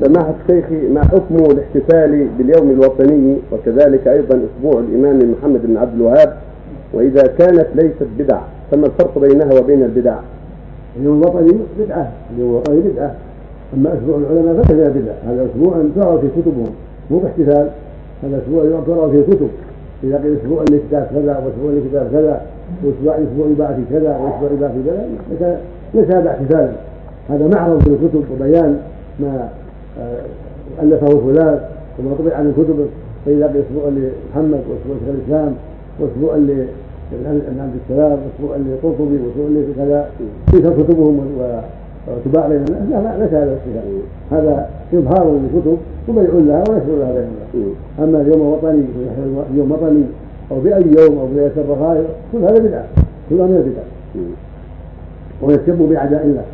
سماحة شيخي ما حكم الاحتفال باليوم الوطني وكذلك أيضا أسبوع الإمام محمد بن عبد الوهاب؟ وإذا كانت ليست بدع فما الفرق بينها وبين البدع؟ اليوم الوطني بدعة اليوم الوطني بدعة. أما أسبوع العلماء فليس بدعة هذا أسبوع ترى في كتبهم مو باحتفال. هذا أسبوع ترى في كتب. إذا قيل أسبوع لكتاب كذا وأسبوع لكتاب كذا وأسبوع أسبوع في كذا وأسبوع يباع في كذا ليس هذا احتفالا. هذا معرض في الكتب وبيان ما آه، ألفه فلان وما طبع عن الكتب فإذا أسبوع لمحمد وأسبوع لشيخ الإسلام وأسبوع ابن عبد السلام واسبوع للقرطبي واسبوع لكذا تلك كتبهم وتباع بين الناس لا ليس هذا الاحتفال هذا إظهار للكتب وبيع لها ونشر لها بين الناس أما اليوم الوطني يوم وطني أو بأي يوم أو بليله الرخاء كل هذا بدعة كل من البدع ويسب بأعداء الله.